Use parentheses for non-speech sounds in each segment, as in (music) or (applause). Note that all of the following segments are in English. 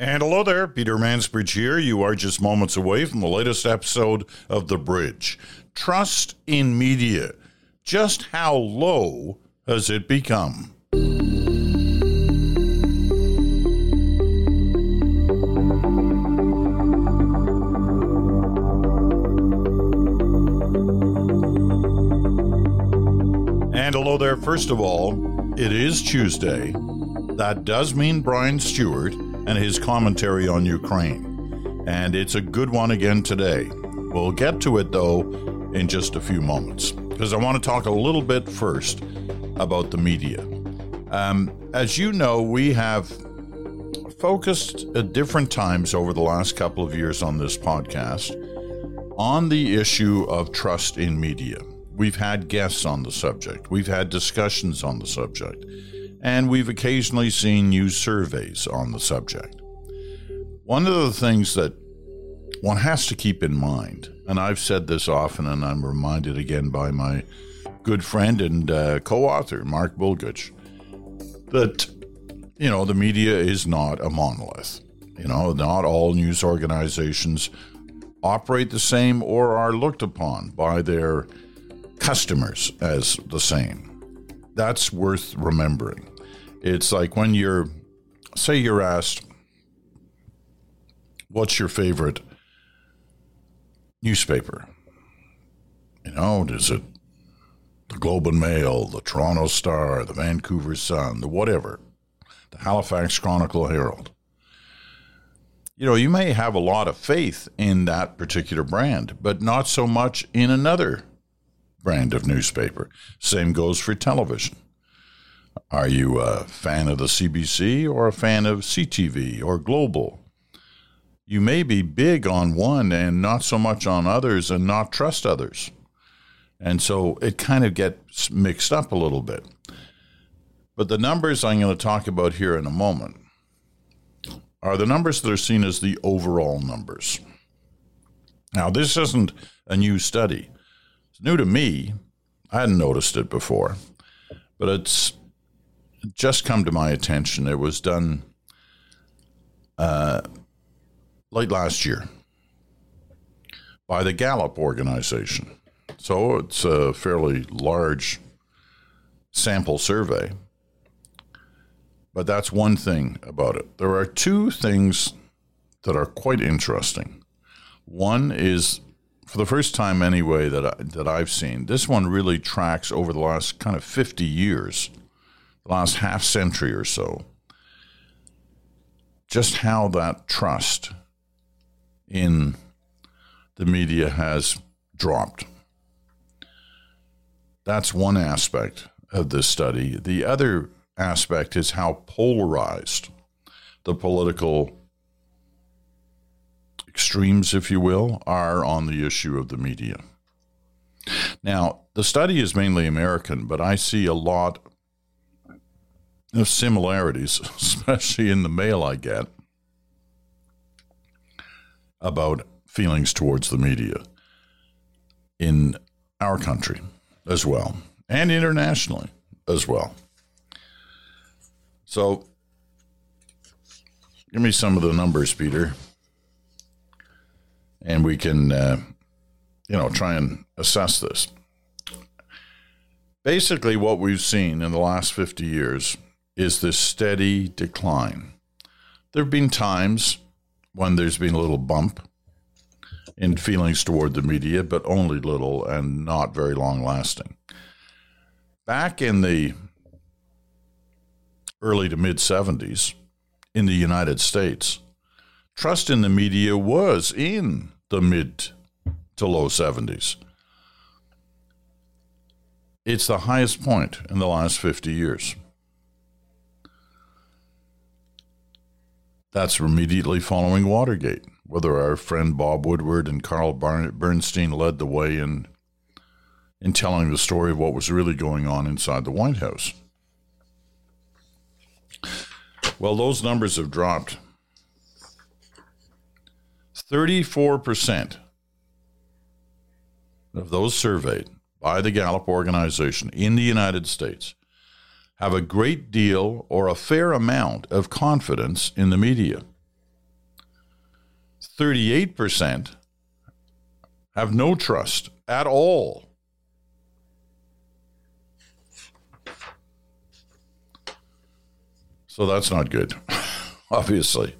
And hello there, Peter Mansbridge here. You are just moments away from the latest episode of The Bridge. Trust in media. Just how low has it become? And hello there, first of all, it is Tuesday. That does mean Brian Stewart and his commentary on Ukraine. And it's a good one again today. We'll get to it, though, in just a few moments, because I want to talk a little bit first about the media. Um, as you know, we have focused at different times over the last couple of years on this podcast on the issue of trust in media. We've had guests on the subject, we've had discussions on the subject and we've occasionally seen news surveys on the subject. One of the things that one has to keep in mind, and I've said this often, and I'm reminded again by my good friend and uh, co author, Mark Bulgutch, that, you know, the media is not a monolith. You know, not all news organizations operate the same or are looked upon by their customers as the same. That's worth remembering. It's like when you're, say, you're asked, what's your favorite newspaper? You know, is it the Globe and Mail, the Toronto Star, the Vancouver Sun, the whatever, the Halifax Chronicle Herald? You know, you may have a lot of faith in that particular brand, but not so much in another brand of newspaper. Same goes for television. Are you a fan of the CBC or a fan of CTV or Global? You may be big on one and not so much on others and not trust others. And so it kind of gets mixed up a little bit. But the numbers I'm going to talk about here in a moment are the numbers that are seen as the overall numbers. Now, this isn't a new study. It's new to me. I hadn't noticed it before, but it's just come to my attention. It was done uh, late last year by the Gallup organization. So it's a fairly large sample survey. But that's one thing about it. There are two things that are quite interesting. One is, for the first time anyway, that, I, that I've seen, this one really tracks over the last kind of 50 years the last half century or so, just how that trust in the media has dropped. That's one aspect of this study. The other aspect is how polarized the political extremes, if you will, are on the issue of the media. Now, the study is mainly American, but I see a lot of similarities, (laughs) especially in the mail I get about feelings towards the media in our country as well and internationally as well. So, give me some of the numbers, Peter, and we can, uh, you know, try and assess this. Basically, what we've seen in the last 50 years is this steady decline. There have been times when there's been a little bump in feelings toward the media, but only little and not very long lasting. Back in the early to mid 70s in the United States, trust in the media was in the mid to low 70s. It's the highest point in the last 50 years. That's immediately following Watergate, whether our friend Bob Woodward and Carl Bernstein led the way in, in telling the story of what was really going on inside the White House. Well, those numbers have dropped. 34% of those surveyed by the Gallup organization in the United States have a great deal or a fair amount of confidence in the media. 38% have no trust at all. So that's not good, (laughs) obviously.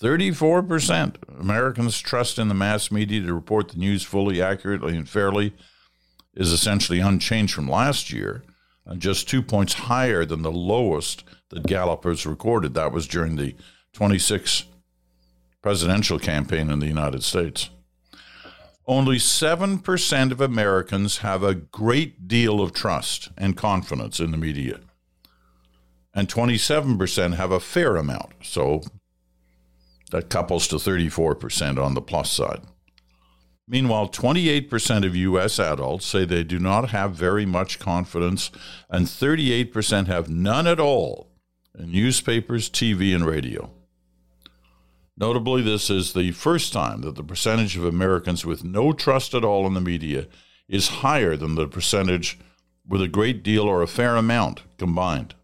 34% Americans trust in the mass media to report the news fully, accurately, and fairly is essentially unchanged from last year, and just two points higher than the lowest that Gallup has recorded. That was during the 26 presidential campaign in the United States. Only 7% of Americans have a great deal of trust and confidence in the media. And 27% have a fair amount. So that couples to 34% on the plus side. Meanwhile, 28% of U.S. adults say they do not have very much confidence, and 38% have none at all in newspapers, TV, and radio. Notably, this is the first time that the percentage of Americans with no trust at all in the media is higher than the percentage with a great deal or a fair amount combined.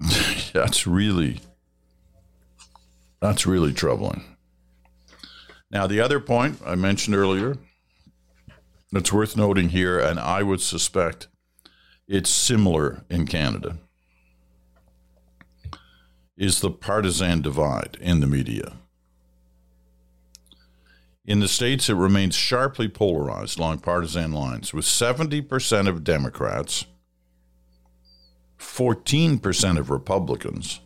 (laughs) that's really that's really troubling. Now, the other point I mentioned earlier that's worth noting here, and I would suspect it's similar in Canada, is the partisan divide in the media. In the States, it remains sharply polarized along partisan lines, with 70% of Democrats 14% of Republicans,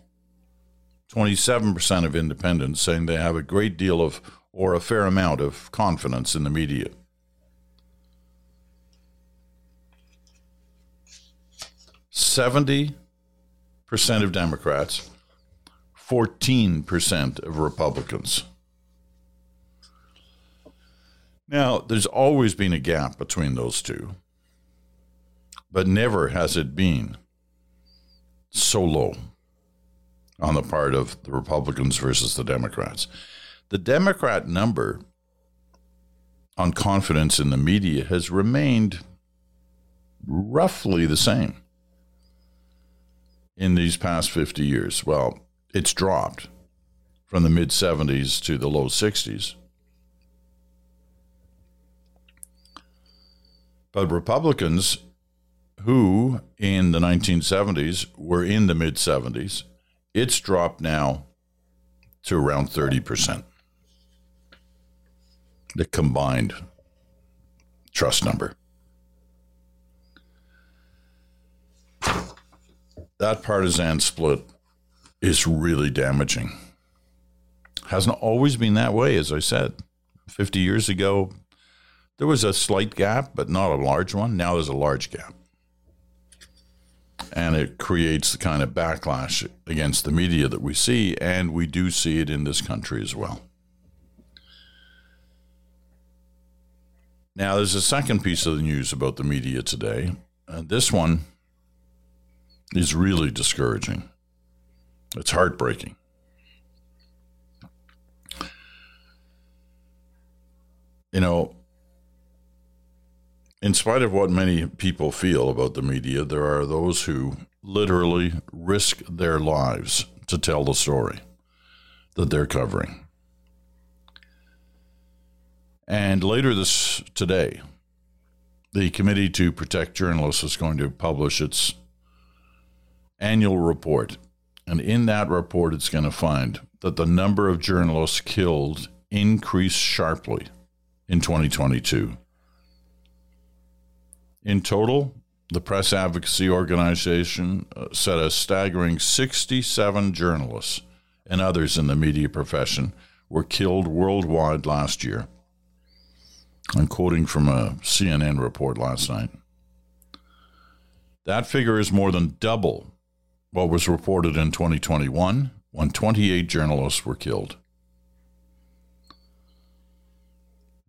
27% of independents saying they have a great deal of or a fair amount of confidence in the media. Seventy percent of Democrats, fourteen percent of Republicans. Now, there's always been a gap between those two, but never has it been so low on the part of the Republicans versus the Democrats. The Democrat number on confidence in the media has remained roughly the same in these past 50 years. Well, it's dropped from the mid 70s to the low 60s. But Republicans who in the 1970s were in the mid 70s, it's dropped now to around 30%. The combined trust number. That partisan split is really damaging. Hasn't always been that way, as I said. 50 years ago, there was a slight gap, but not a large one. Now there's a large gap and it creates the kind of backlash against the media that we see, and we do see it in this country as well. Now, there's a second piece of the news about the media today. and this one is really discouraging. It's heartbreaking. You know, in spite of what many people feel about the media, there are those who literally risk their lives to tell the story that they're covering. And later this today, the Committee to Protect Journalists is going to publish its annual report. And in that report, it's going to find that the number of journalists killed increased sharply in 2022. In total, the press advocacy organization uh, said a staggering 67 journalists and others in the media profession were killed worldwide last year. I'm quoting from a CNN report last night. That figure is more than double what was reported in 2021 when 28 journalists were killed.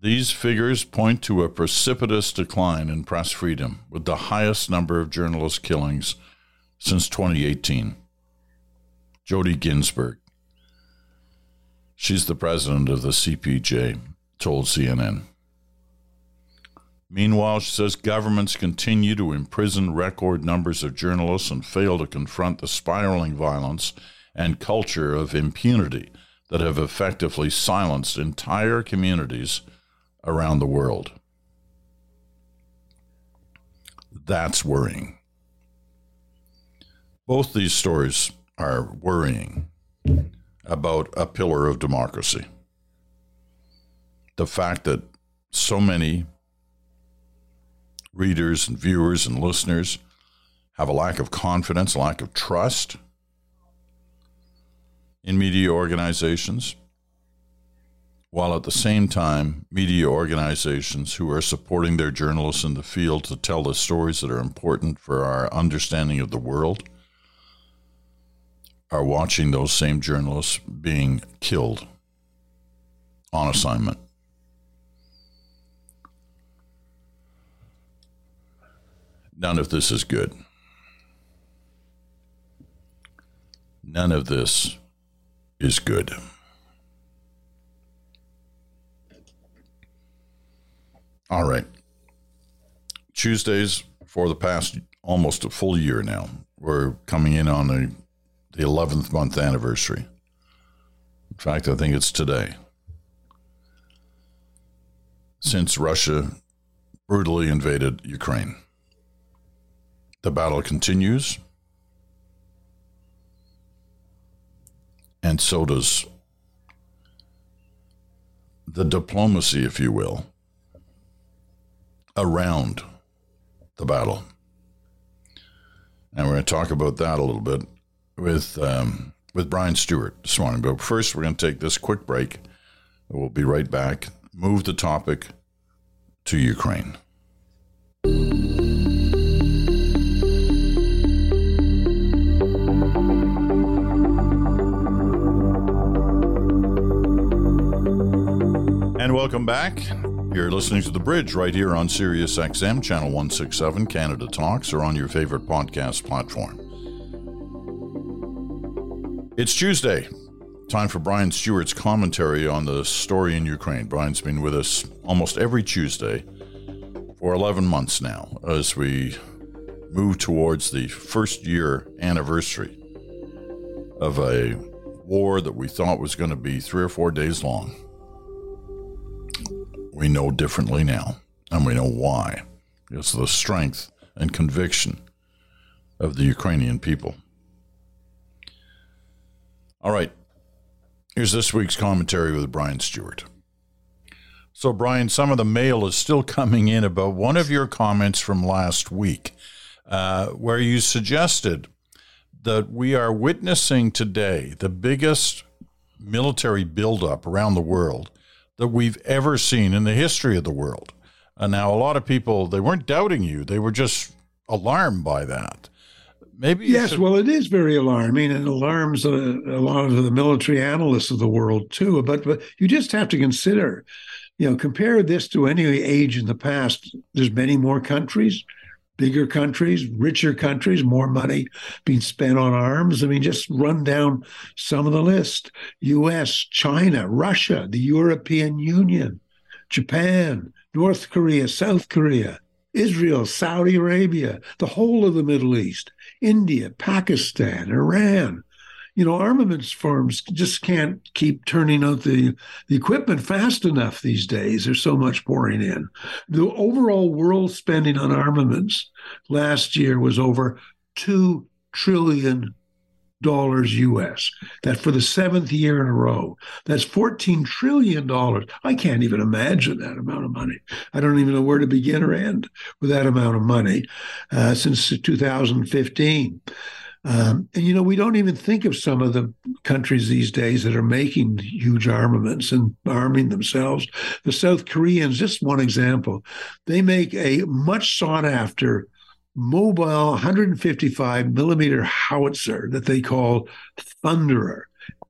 These figures point to a precipitous decline in press freedom, with the highest number of journalist killings since 2018. Jodie Ginsberg, she's the president of the CPJ, told CNN. Meanwhile, she says governments continue to imprison record numbers of journalists and fail to confront the spiraling violence and culture of impunity that have effectively silenced entire communities around the world. That's worrying. Both these stories are worrying about a pillar of democracy. The fact that so many readers and viewers and listeners have a lack of confidence, lack of trust in media organizations, while at the same time, media organizations who are supporting their journalists in the field to tell the stories that are important for our understanding of the world are watching those same journalists being killed on assignment. None of this is good. None of this is good. All right. Tuesdays for the past almost a full year now. We're coming in on the, the 11th month anniversary. In fact, I think it's today. Since Russia brutally invaded Ukraine. The battle continues, and so does the diplomacy, if you will, around the battle. And we're going to talk about that a little bit with um, with Brian Stewart this morning. But first, we're going to take this quick break. We'll be right back. Move the topic to Ukraine. And welcome back. You're listening to The Bridge right here on Sirius XM, Channel 167, Canada Talks, or on your favorite podcast platform. It's Tuesday. Time for Brian Stewart's commentary on the story in Ukraine. Brian's been with us almost every Tuesday for 11 months now as we move towards the first year anniversary of a war that we thought was going to be three or four days long. We know differently now, and we know why. It's the strength and conviction of the Ukrainian people. All right, here's this week's commentary with Brian Stewart. So, Brian, some of the mail is still (laughs) coming in about one of your comments from last week, uh, where you suggested that we are witnessing today the biggest military buildup around the world that we've ever seen in the history of the world. And now, a lot of people, they weren't doubting you, they were just alarmed by that. Maybe yes, should... well, it is very alarming and alarms a, a, lot of the military analysts of the world too. But but you just have to consider, you know, compare this to any age in the past. There's many more countries bigger countries, richer countries, more money being spent on arms. I mean, just run down some of the list US, China, Russia, the European Union, Japan, North Korea, South Korea. Israel, Saudi Arabia, the whole of the Middle East, India, Pakistan, Iran, you know, armaments firms just can't keep turning out the, the equipment fast enough these days. There's so much pouring in. The overall world spending on armaments last year was over $2 trillion US. That for the seventh year in a row. That's 14 trillion dollars. I can't even imagine that amount of money. I don't even know where to begin or end with that amount of money uh, since 2015. Um, and you know, we don't even think of some of the countries these days that are making huge armaments and arming themselves. The South Koreans, just one example, they make a much sought after mobile 155 millimeter howitzer that they call Thunderer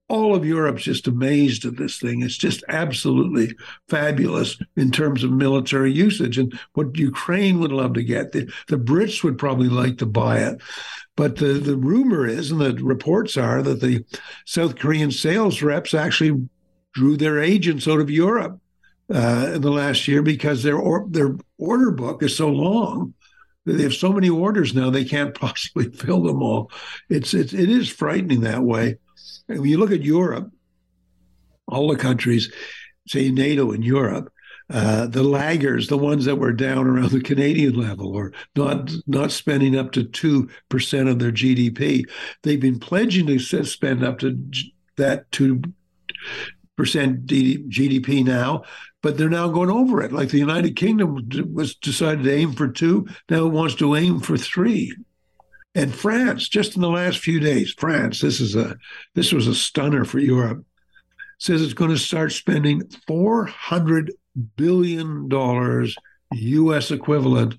all of Europe's just amazed at this thing. It's just absolutely fabulous in terms of military usage. And what Ukraine would love to get, the, the Brits would probably like to buy it. But the, the rumor is, and the reports are, that the South Korean sales reps actually drew their agents out of Europe uh, in the last year because their or, their order book is so long. They have so many orders now they can't (laughs) possibly fill them all. It's it's it is frightening that way. When you look at Europe, all the countries, say NATO in Europe, uh, the laggers, the ones that were down around the Canadian level or not not spending up to two percent of their GDP, they've been pledging to spend up to that two percent GDP now, but they're now going over it. Like the United Kingdom was decided to aim for two, now it wants to aim for three. And France, just in the last few days, France, this is a this was a stunner for Europe, says it's going to start spending four hundred billion dollars U.S. equivalent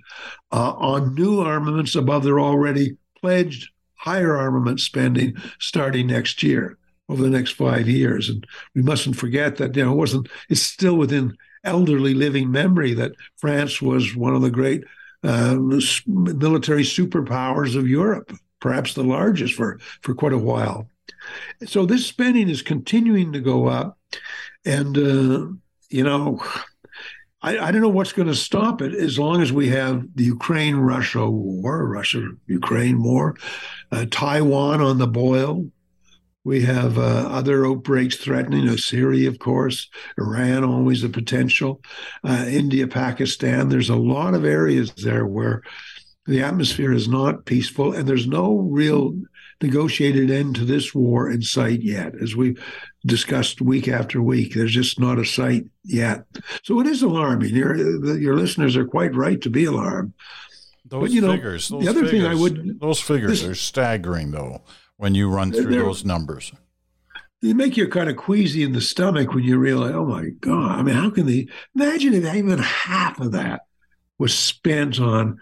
uh, on new armaments above their already pledged higher armament spending starting next year over the next five years. And we mustn't forget that you know it wasn't. It's still within elderly living memory that France was one of the great uh, military superpowers of Europe, perhaps the largest for for quite a while. So this spending is continuing to go up, and uh, you know, I, I don't know what's going to stop it as long as we have the Ukraine Russia war, Russia Ukraine war, uh, Taiwan on the boil. We have uh, other outbreaks threatening us, Syria, of course, Iran, always a potential, uh, India, Pakistan. There's a lot of areas there where the atmosphere is not peaceful, and there's no real negotiated end to this war in sight yet, as we've discussed week after week. There's just not a sight yet. So it is alarming. Your, your listeners are quite right to be alarmed. Those but, you know, figures, the other figures, thing I would those figures this, are staggering though when you run through those numbers. They make you kind of queasy in the stomach when you realize, oh my god! I mean, how can they imagine if even half of that was spent on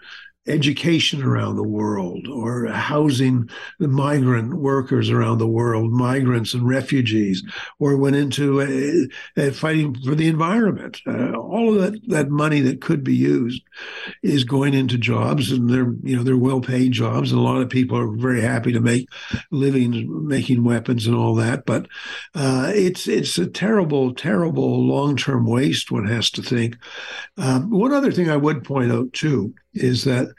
education around the world or housing the migrant workers around the world, migrants and refugees, or went into uh, uh, fighting for the environment. Uh, all of that, that money that could be used is going into jobs and they're, you know, they're well-paid jobs. And a lot of people are very happy to make livings making weapons and all that. But uh, it's, it's a terrible, terrible long-term waste, one has to think. Um, one other thing I would point out too, is that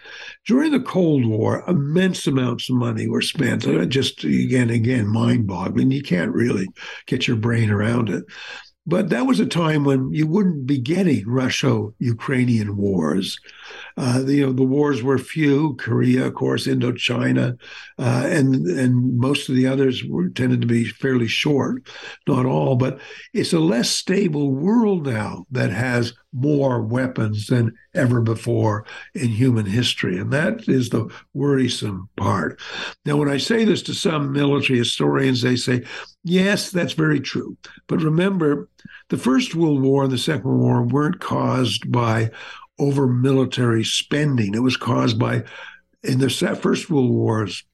during the Cold War, immense amounts of money were spent. Just again, again, mind boggling. You can't really get your brain around it. But that was a time when you wouldn't be getting Russo-Ukrainian wars. Uh, the, you know, the wars were few: Korea, of course, Indochina, uh, and and most of the others were tended to be fairly short. Not all, but it's a less stable world now that has more weapons than ever before in human history, and that is the worrisome part. Now, when I say this to some military historians, they say, "Yes, that's very true," but remember the First World War and the Second World War weren't caused by over military spending. It was caused by, in the First World War's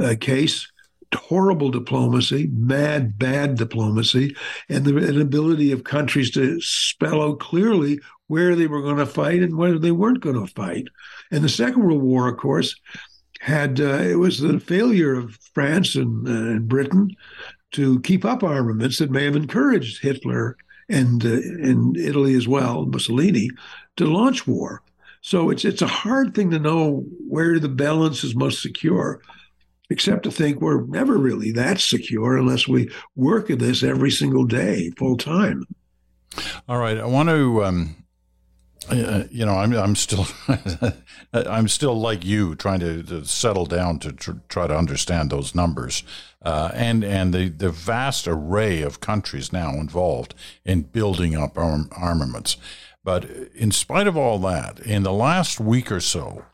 uh, case, horrible diplomacy, mad, bad diplomacy, and the inability of countries to spell out clearly where they were going to fight and where they weren't going to fight. And the Second World War, of course, had uh, it was the failure of France and, uh, and Britain to keep up armaments that may have encouraged Hitler and uh, in Italy as well, Mussolini, to launch war. So it's it's a hard thing to know where the balance is most secure, except to think we're never really that secure unless we work at this every single day, full time. All right, I want to um, uh, you know, I'm I'm still (laughs) I'm still like you, trying to, to settle down to tr- try to understand those numbers, uh, and and the the vast array of countries now involved in building up arm- armaments. But in spite of all that, in the last week or so,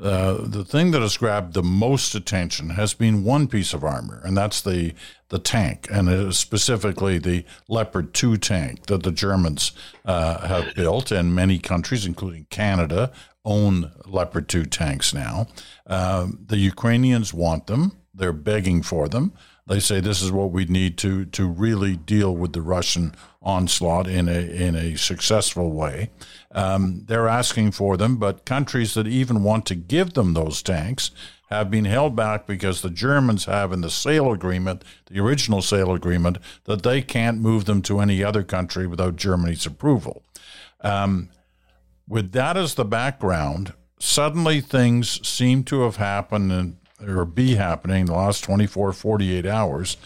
uh, the thing that has grabbed the most attention has been one piece of armor, and that's the the tank, and specifically the Leopard 2 tank that the Germans uh, have built, and many countries, including Canada, own Leopard 2 tanks now. Uh, the Ukrainians want them; they're begging for them. They say this is what we need to to really deal with the Russian onslaught in a in a successful way. Um, they're asking for them, but countries that even want to give them those tanks have been held back because the Germans have in the sale agreement, the original sale agreement, that they can't move them to any other country without Germany's approval. Um, with that as the background, suddenly things seem to have happened and or be happening in the last 24, 48 hours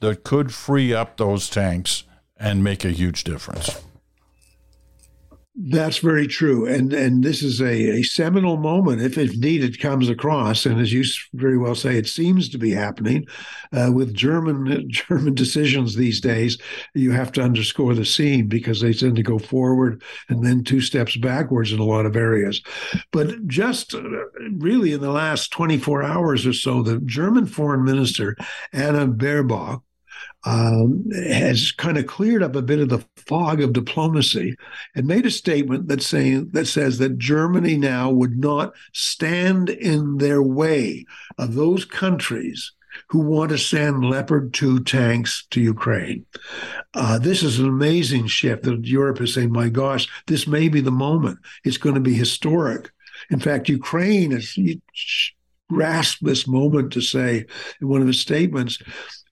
that could free up those tanks and make a huge difference. That's very true, and and this is a, a seminal moment, if indeed it comes across. And as you very well say, it seems to be happening uh, with German (laughs) German decisions these days. You have to underscore the scene because they tend to go forward and then two steps backwards in a lot of areas. But just uh, really in the last 24 hours or so, the German Foreign Minister Anna Baerbock um, has kind of cleared up a bit of the fog of diplomacy and made a statement that saying that says that Germany now would not stand in their way of those countries who want to send Leopard 2 tanks to Ukraine. Uh, this is an amazing shift that Europe is saying, my gosh, this may be the moment. It's going to be historic. In fact, Ukraine has grasped this moment to say in one of his statements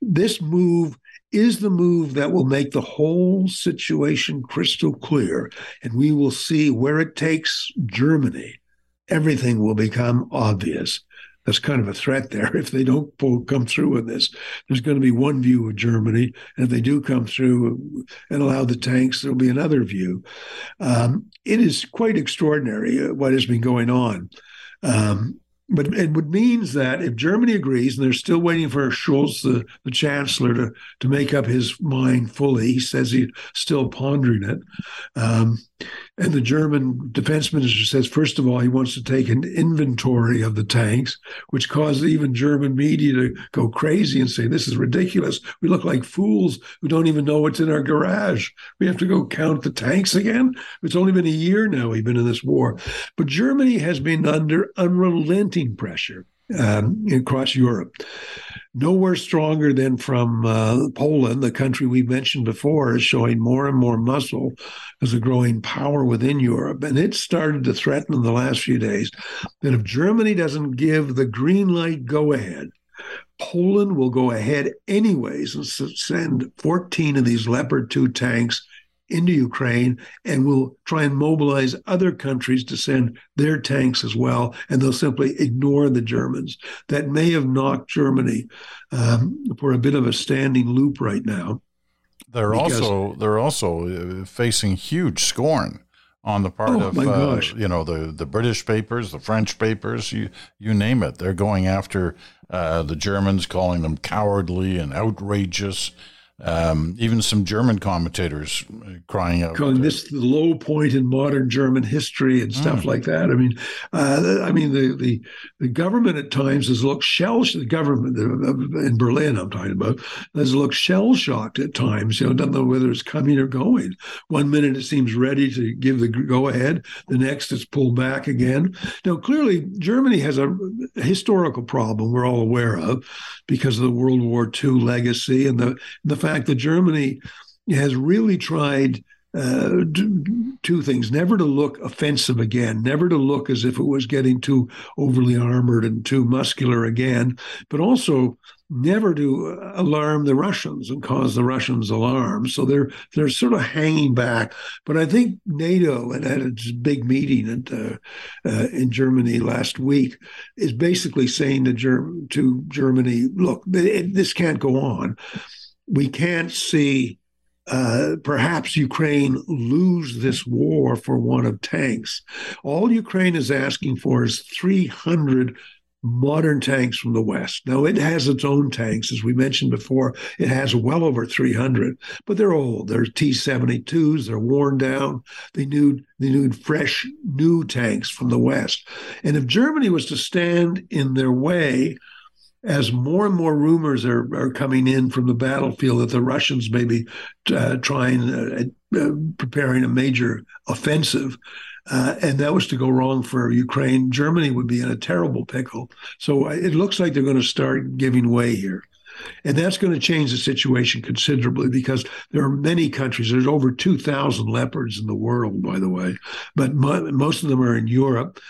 this move is the move that will make the whole situation crystal clear, and we will see where it takes Germany. Everything will become obvious. That's kind of a threat there. (laughs) If they don't pull, come through with this, there's going to be one view of Germany. And if they do come through and allow the tanks, there'll be another view. Um, it is quite extraordinary uh, what has been going on. Um, but it would means that if Germany agrees, and they're still waiting for Scholz, the, the chancellor, to, to make up his mind fully, he says he's still pondering it. Um, and the German defense minister says, first of all, he wants to take an inventory of the tanks, which caused even German media to go crazy and say, this is ridiculous. We look like fools who don't even know what's in our garage. We have to go count the tanks again. It's only been a year now we've been in this war. But Germany has been under unrelenting pressure um, across Europe nowhere stronger than from uh, Poland, the country we mentioned before, is showing more and more muscle as a growing power within Europe. And it started to threaten in the last few days that if Germany doesn't give the green light go ahead, Poland will go ahead anyways and send 14 of these Leopard 2 tanks into Ukraine and will try and mobilize other countries to send their tanks as well. And they'll simply ignore the Germans. That may have knocked Germany um, for a bit of a standing loop right now. They're also they're also uh, facing huge scorn on the part oh, of uh, you know the the British papers, the French papers, you you name it. They're going after uh, the Germans, calling them cowardly and outrageous. Um, even some German commentators uh, crying out. Calling this the low point in modern German history and stuff mm. like that. I mean, uh, I mean the, the the government at times has looked shell. The government in Berlin, I'm talking about, has looked shell shocked at times. You know, don't know whether it's coming or going. One minute it seems ready to give the go ahead. The next it's pulled back again. Now, clearly, Germany has a historical problem we're all aware of because of the World War II legacy and the the fact fact that Germany has really tried uh, two things never to look offensive again, never to look as if it was getting too overly armored and too muscular again, but also never to alarm the Russians and cause the Russians alarm. So they're they're sort of hanging back. But I think NATO and at its big meeting at, uh, uh, in Germany last week is basically saying to, Germ- to Germany, look, it, this can't go on we can't see uh, perhaps Ukraine lose this war for want of tanks. All Ukraine is asking for is 300 modern tanks from the West. Now, it has its own tanks, as we mentioned before. It has well over 300, but they're old. They're T 72s, they're worn down. They need, they need fresh, new tanks from the West. And if Germany was to stand in their way, as more and more rumors are, are coming in from the battlefield that the Russians may be uh, trying, uh, uh, preparing a major offensive, uh, and that was to go wrong for Ukraine, Germany would be in a terrible pickle. So uh, it looks like they're going to start giving way here. And that's going to change the situation considerably because there are many countries. There's over 2,000 leopards in the world, by the way, but mo- most of them are in Europe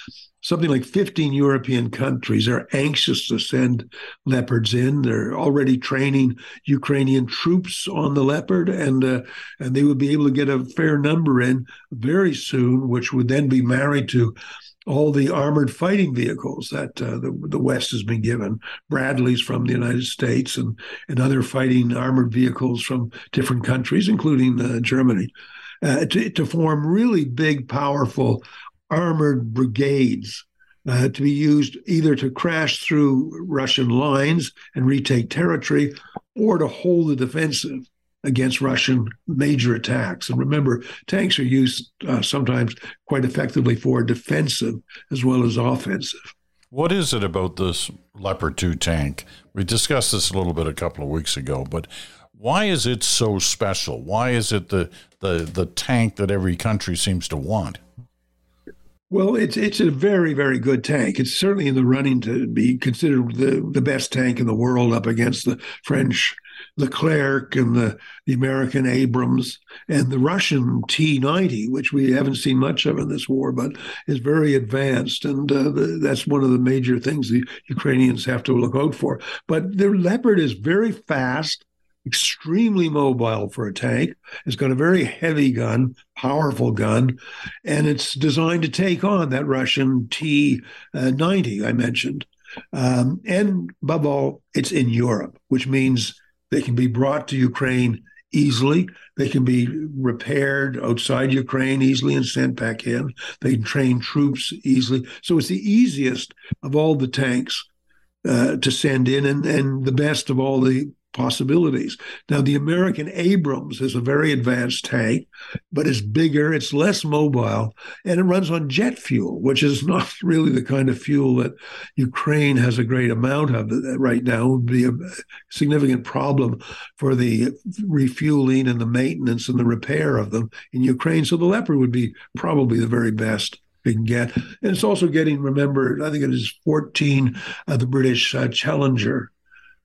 something like 15 European countries are anxious to send leopards in. They're already training Ukrainian troops on the leopard, and uh, and they would be able to get a fair number in very soon, which would then be married to all the armored fighting vehicles that uh, the, the West has been given, Bradleys from the United States and, and other fighting armored vehicles from different countries, including uh, Germany, uh, to, to form really big, powerful armored brigades uh, to be used either to crash through Russian lines and retake territory or to hold the defensive against Russian major attacks. And remember, tanks are used uh, sometimes quite effectively for defensive as well as offensive. What is it about this Leopard 2 tank? We discussed this a little bit a couple of weeks ago, but why is it so special? Why is it the, the, the tank that every country seems to want? Well, it's it's a very very good tank. It's certainly in the running to be considered the the best tank in the world, up against the French Leclerc and the, the American Abrams and the Russian T 90, which we haven't seen much of in this war, but is very advanced. And uh, the, that's one of the major things the Ukrainians have to look out for. But the Leopard is very fast, extremely mobile for a tank. It's got a very heavy gun, powerful gun, and it's designed to take on that Russian T 90 I mentioned. Um, and above all, it's in Europe, which means they can be brought to Ukraine easily. They can be repaired outside Ukraine easily and sent back in. They can train troops easily. So it's the easiest of all the tanks uh, to send in and, and the best of all the possibilities. Now, the American Abrams is a very advanced tank, but it's bigger, it's less mobile, and it runs on jet fuel, which is (laughs) not really the kind of fuel that Ukraine has a great amount of right now. It would be a significant problem for the refueling and the maintenance and the repair of them in Ukraine. So the Leopard would be probably the very best we can get. And it's also getting, remember, I think it is 14 of the British uh, Challenger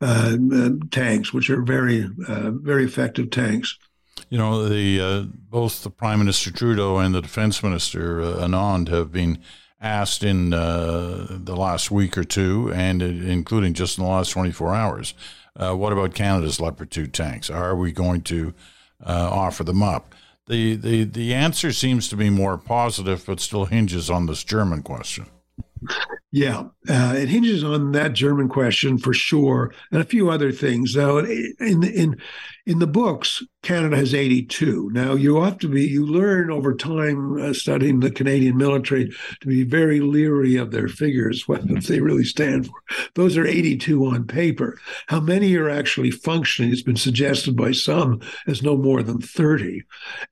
uh, uh, tanks, which are very, uh, very effective tanks. You know, the uh, both the Prime Minister Trudeau and the Defense Minister Anand have been asked in the last week or two, and including just in the last 24 hours, what about Canada's Leopard 2 tanks? Are we going to offer them up? The, the, the answer seems to be more positive, but still hinges on this German question. Yeah, uh, it hinges on that German question for sure, and a few other things. Though, in in in the books, Canada has 82. Now, you have to be, you learn over time uh, studying the Canadian military to be very leery of their figures, (laughs) what they really stand for. Those are 82 on paper. How many are actually functioning has been suggested by some as no more than 30.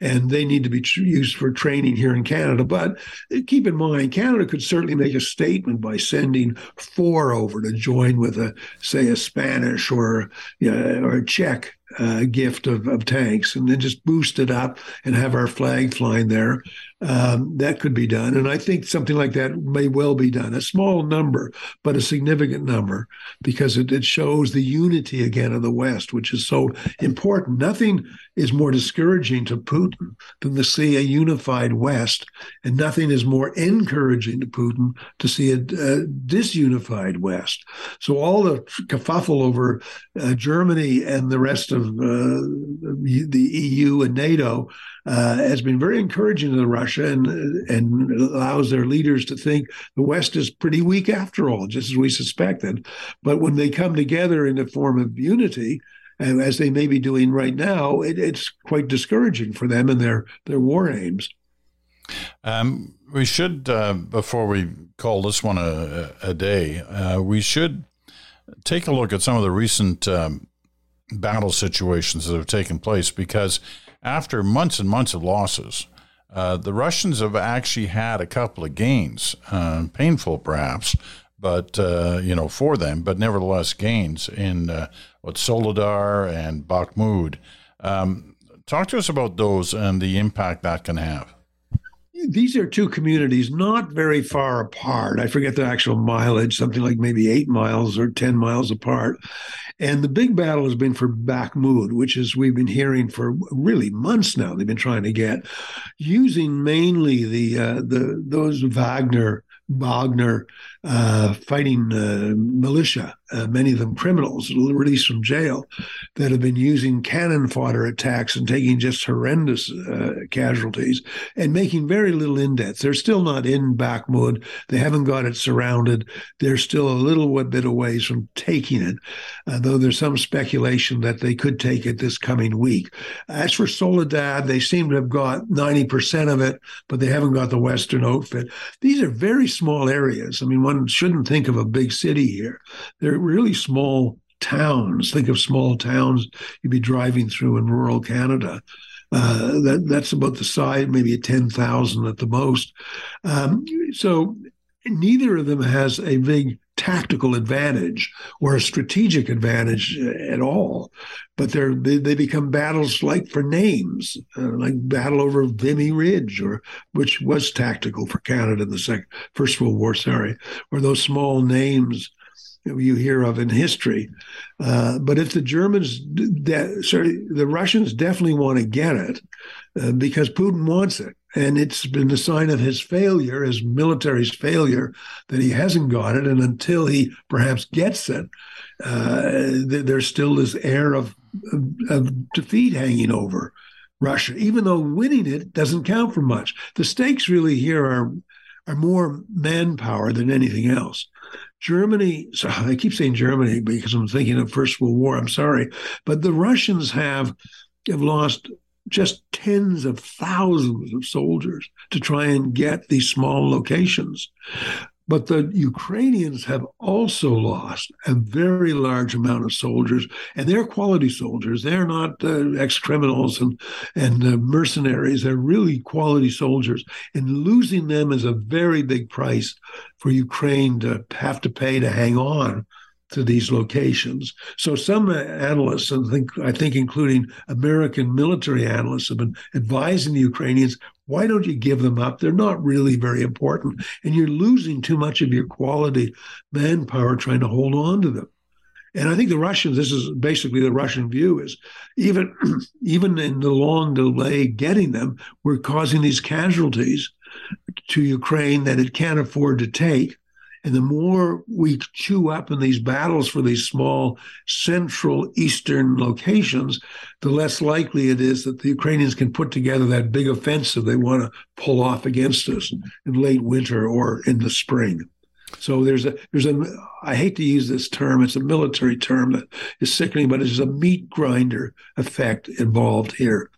And they need to be used for training here in Canada. But uh, keep in mind, Canada could certainly make a statement by sending four over to join with a, say, a Spanish or, or a Czech uh, gift of, of tanks and then just boost it up and have our flag flying there um, that could be done. And I think something like that may well be done. A small number, but a significant number, because it, it shows the unity again of the West, which is so important. Nothing is more discouraging to Putin than to see a unified West, and nothing is more encouraging to Putin to see a, a disunified West. So all the kerfuffle over uh, Germany and the rest of uh, the EU and NATO uh, has been very encouraging to Russia and and allows their leaders to think the West is pretty weak after all, just as we suspected. But when they come together in a form of unity, as they may be doing right now, it, it's quite discouraging for them and their their war aims. Um, we should, uh, before we call this one a, a day, uh, we should take a look at some of the recent um, battle situations that have taken place because after months and months of losses, uh, the Russians have actually had a couple of gains, uh, painful perhaps, but uh, you know for them, but nevertheless gains in uh, what Soledar and Bakhmut. Um, talk to us about those and the impact that can have these are two communities not very far apart. I forget the actual mileage, something like maybe eight miles or 10 miles apart. And the big battle has been for Bakhmut, which is we've been hearing for really months now. They've been trying to get using mainly the uh, the those Wagner Wagner uh, fighting uh, militia, uh, many of them criminals released from jail, that have been using cannon fodder attacks and taking just horrendous uh, casualties and making very little indents. They're still not in Bakhmut. They haven't got it surrounded. They're still a little bit away from taking it, uh, though there's some speculation that they could take it this coming week. As for Soledar, they seem to have got 90% of it, but they haven't got the Western outfit. These are very small areas. I mean, one shouldn't think of a big city here. They're really small towns. Think of small towns you'd be driving through in rural Canada. Uh, that that's about the size, maybe ten thousand at the most. Um, so neither of them has a big tactical advantage or a strategic advantage at all, but they're they, they become battles like for names, uh, like battle over Vimy Ridge, or which was tactical for Canada in the second First World War. Sorry, or those small names you hear of in history. Uh, but if the Germans, de- sorry, the Russians definitely want to get it uh, because Putin wants it. And it's been the sign of his failure, his military's failure, that he hasn't got it. And until he perhaps gets it, uh, there's still this air of, of, of defeat hanging over Russia, even though winning it doesn't count for much. The stakes really here are are more manpower than anything else. Germany, so (laughs) I keep saying Germany because I'm thinking of First World War. I'm sorry, but the Russians have have lost just tens of thousands of soldiers to try and get these small locations. But the Ukrainians have also lost a very large amount of soldiers, and they're quality soldiers. They're not uh, ex criminals and and uh, mercenaries. They're really quality soldiers, and losing them is a very big price for Ukraine to have to pay to hang on to these locations. So some analysts, I think, I think including American military analysts, have been advising the Ukrainians, why don't you give them up? They're not really very important, and you're losing too much of your quality manpower trying to hold on to them. And I think the Russians, this is basically the Russian view, is even (clears throat) even in the long delay getting them, we're causing these casualties to Ukraine that it can't afford to take and the more we chew up in these battles for these small central eastern locations, the less likely it is that the Ukrainians can put together that big offensive they want to pull off against us in late winter or in the spring. So there's a there's a I hate to use this term, it's a military term that is sickening, but it's a meat grinder effect involved here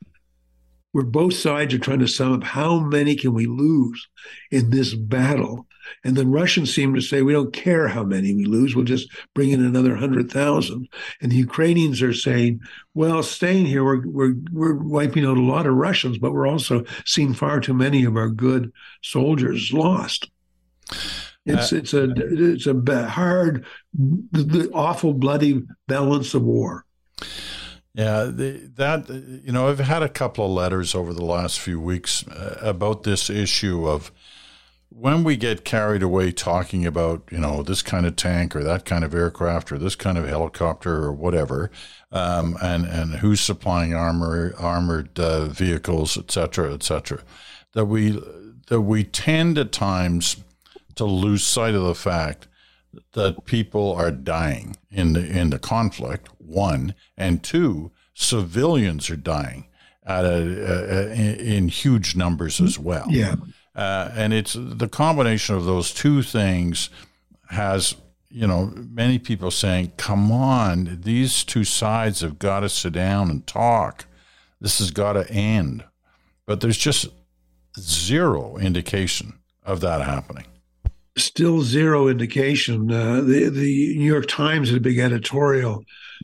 where both sides are trying to sum up how many can we lose in this battle. And the Russians seem to say, we don't care how many we lose, we'll just bring in another 100,000. And the Ukrainians are saying, well, staying here, we're, we're, we're wiping out a lot of Russians, but we're also seeing far too many of our good soldiers lost. It's uh, it's a it's a hard, the awful, bloody balance of war. Yeah, the, that you know, I've had a couple of letters over the last few weeks uh, about this issue of when we get carried away talking about you know this kind of tank or that kind of aircraft or this kind of helicopter or whatever, um, and and who's supplying armor armored uh, vehicles, et cetera, et cetera, that we that we tend at times to lose sight of the fact that people are dying in the in the conflict. One and two, civilians are dying at a, a, in huge numbers as well. Yeah, uh, and it's the combination of those two things has you know many people saying, "Come on, these two sides have got to sit down and talk. This has got to end." But there's just zero indication of that happening still zero indication. Uh, the the New York Times had a big editorial,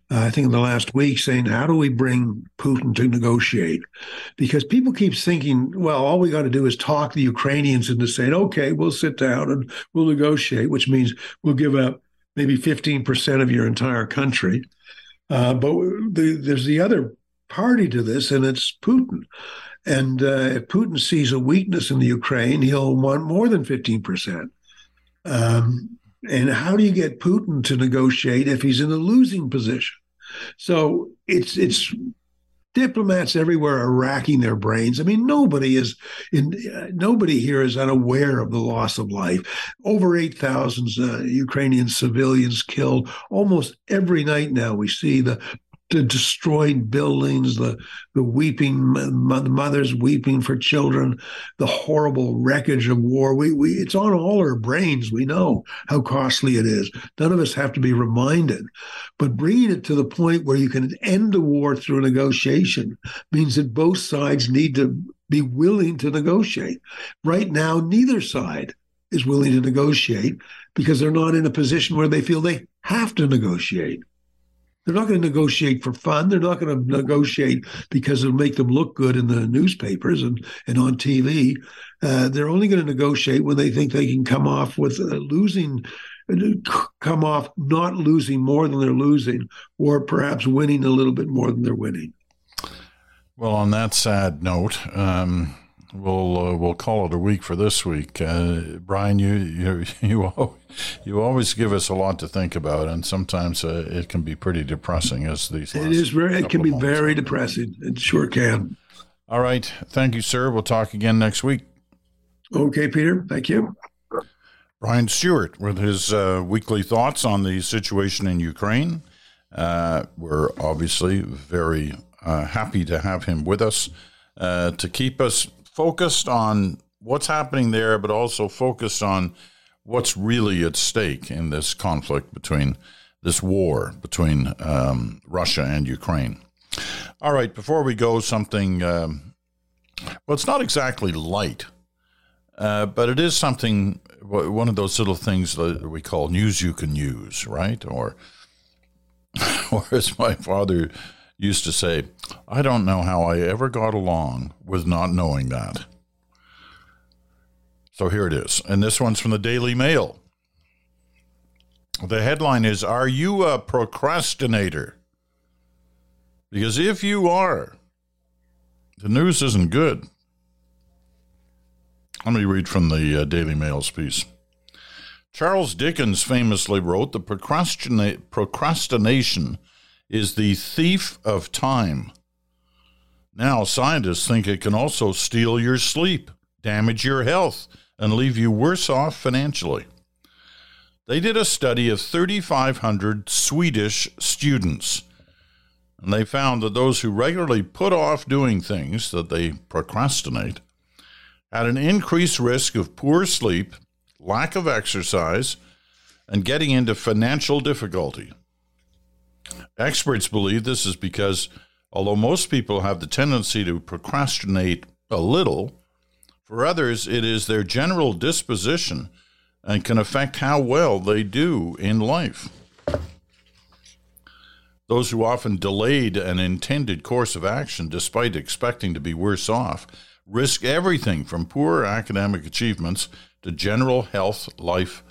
uh, I think in the last week, saying how do we bring Putin to negotiate? Because people keep thinking, well, all we got to do is talk the Ukrainians into saying, okay, we'll sit down and we'll negotiate, which means we'll give up maybe fifteen percent of your entire country. Uh, but the, there's the other party to this, and it's Putin. And uh, if Putin sees a weakness in the Ukraine, he'll want more than 15%. Um, and how do you get Putin to negotiate if he's in a losing position? So it's it's diplomats everywhere are racking their brains. I mean, nobody is in. Uh, nobody here is unaware of the loss of life. Over eight thousand uh, Ukrainian civilians killed almost every night now. We see the the destroyed buildings, the the weeping mothers weeping for children, the horrible wreckage of war. We we it's on all our brains. We know how costly it is. None of us have to be reminded, but bringing it to the point where you can end the war through negotiation means that both sides need to be willing to negotiate. Right now, neither side is willing to negotiate because they're not in a position where they feel they have to negotiate. They're not going to negotiate for fun. They're not going to negotiate because it'll make them look good in the newspapers and, and on TV. Uh, they're only going to negotiate when they think they can come off with uh, losing, come off not losing more than they're losing, or perhaps winning a little bit more than they're winning. Well, on that sad note, um, we'll uh, we'll call it a week for this week. Uh, Brian, you you (laughs) you you always give us a lot to think about, and sometimes uh, it can be pretty depressing. As these, it is very, it can be very depressing. It sure can. All right, thank you, sir. We'll talk again next week. Okay, Peter. Thank you. Brian Stewart with his uh, weekly thoughts on the situation in Ukraine. Uh, we're obviously very uh, happy to have him with us to keep us focused on what's happening there, but also focused on what's really at stake in this conflict between this war between um, Russia and Ukraine. All right, before we go, something, um, well, it's not exactly light, uh, but it is something, one of those little things that we call news you can use, right? Or, (laughs) or as my father used to say, I don't know how I ever got along with not knowing that. So here it is. And this one's from the Daily Mail. The headline is Are you a procrastinator? Because if you are, the news isn't good. Let me read from the uh, Daily Mail's piece. Charles Dickens famously wrote the procrastina- procrastination is the thief of time. Now, scientists think it can also steal your sleep, damage your health, and leave you worse off financially. They did a study of 3,500 Swedish students, and they found that those who regularly put off doing things that they procrastinate had an increased risk of poor sleep, lack of exercise, and getting into financial difficulty. Experts believe this is because although most people have the tendency to procrastinate a little, for others it is their general disposition and can affect how well they do in life. Those who often delayed an intended course of action despite expecting to be worse off risk everything from poor academic achievements to general health life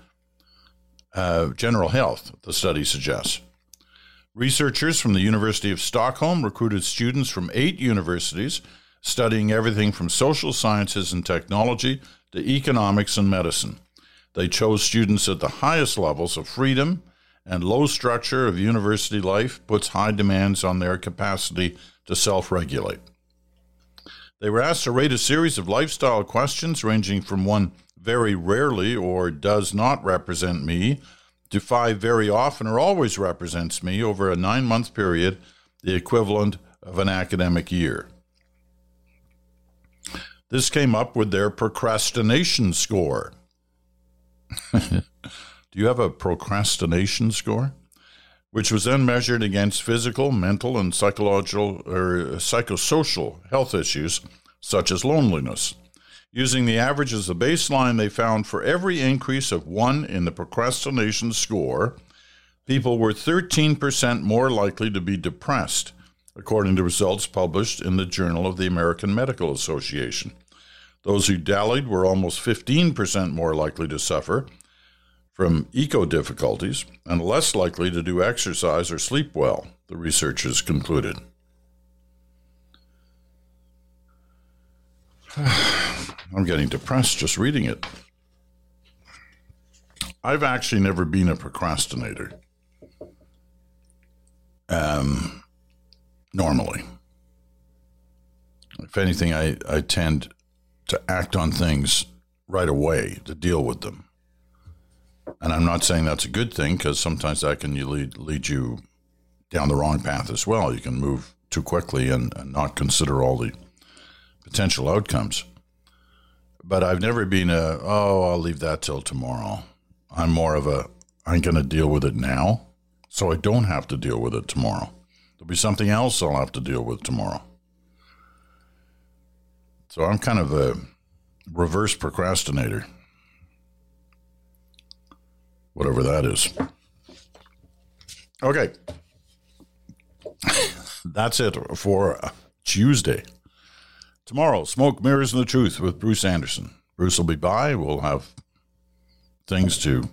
uh, general health the study suggests Researchers from the University of Stockholm recruited students from eight universities studying everything from social sciences and technology to economics and medicine. They chose students at the highest levels of freedom, and low structure of university life puts high demands on their capacity to self regulate. They were asked to rate a series of lifestyle questions ranging from one very rarely or does not represent me five very often or always represents me over a nine month period, the equivalent of an academic year. This came up with their procrastination score. (laughs) Do you have a procrastination score? Which was then measured against physical, mental, and psychological or psychosocial health issues such as loneliness. Using the average as a baseline, they found for every increase of one in the procrastination score, people were 13% more likely to be depressed, according to results published in the Journal of the American Medical Association. Those who dallied were almost 15% more likely to suffer from eco difficulties and less likely to do exercise or sleep well, the researchers concluded. (sighs) (sighs) I'm getting depressed just reading it. I've actually never been a procrastinator. Um, normally, if anything, I, I tend to act on things right away to deal with them. And I'm not saying that's a good thing because sometimes that can lead, lead you down the wrong path as well. You can move too quickly and, and not consider all the potential outcomes. But I've never been a, oh, I'll leave that till tomorrow. I'm more of a, I'm going to deal with it now so I don't have to deal with it tomorrow. There'll be something else I'll have to deal with tomorrow. So I'm kind of a reverse procrastinator, whatever that is. Okay. (laughs) That's it for Tuesday. Tomorrow, Smoke, Mirrors, and the Truth with Bruce Anderson. Bruce will be by. We'll have things to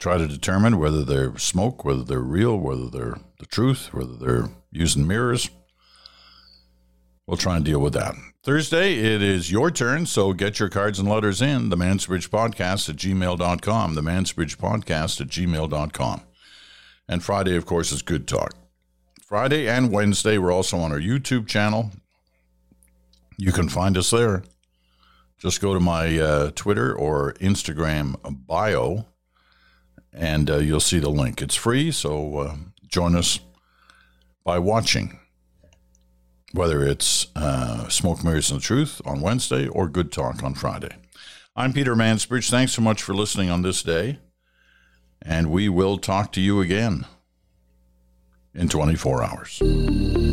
try to determine whether they're smoke, whether they're real, whether they're the truth, whether they're using mirrors. We'll try and deal with that. Thursday, it is your turn, so get your cards and letters in. The Mansbridge Podcast at gmail.com. The Mansbridge Podcast at gmail.com. And Friday, of course, is Good Talk. Friday and Wednesday, we're also on our YouTube channel. You can find us there. Just go to my uh, Twitter or Instagram bio and uh, you'll see the link. It's free, so uh, join us by watching, whether it's uh, Smoke, Mirrors, and the Truth on Wednesday or Good Talk on Friday. I'm Peter Mansbridge. Thanks so much for listening on this day, and we will talk to you again in 24 hours.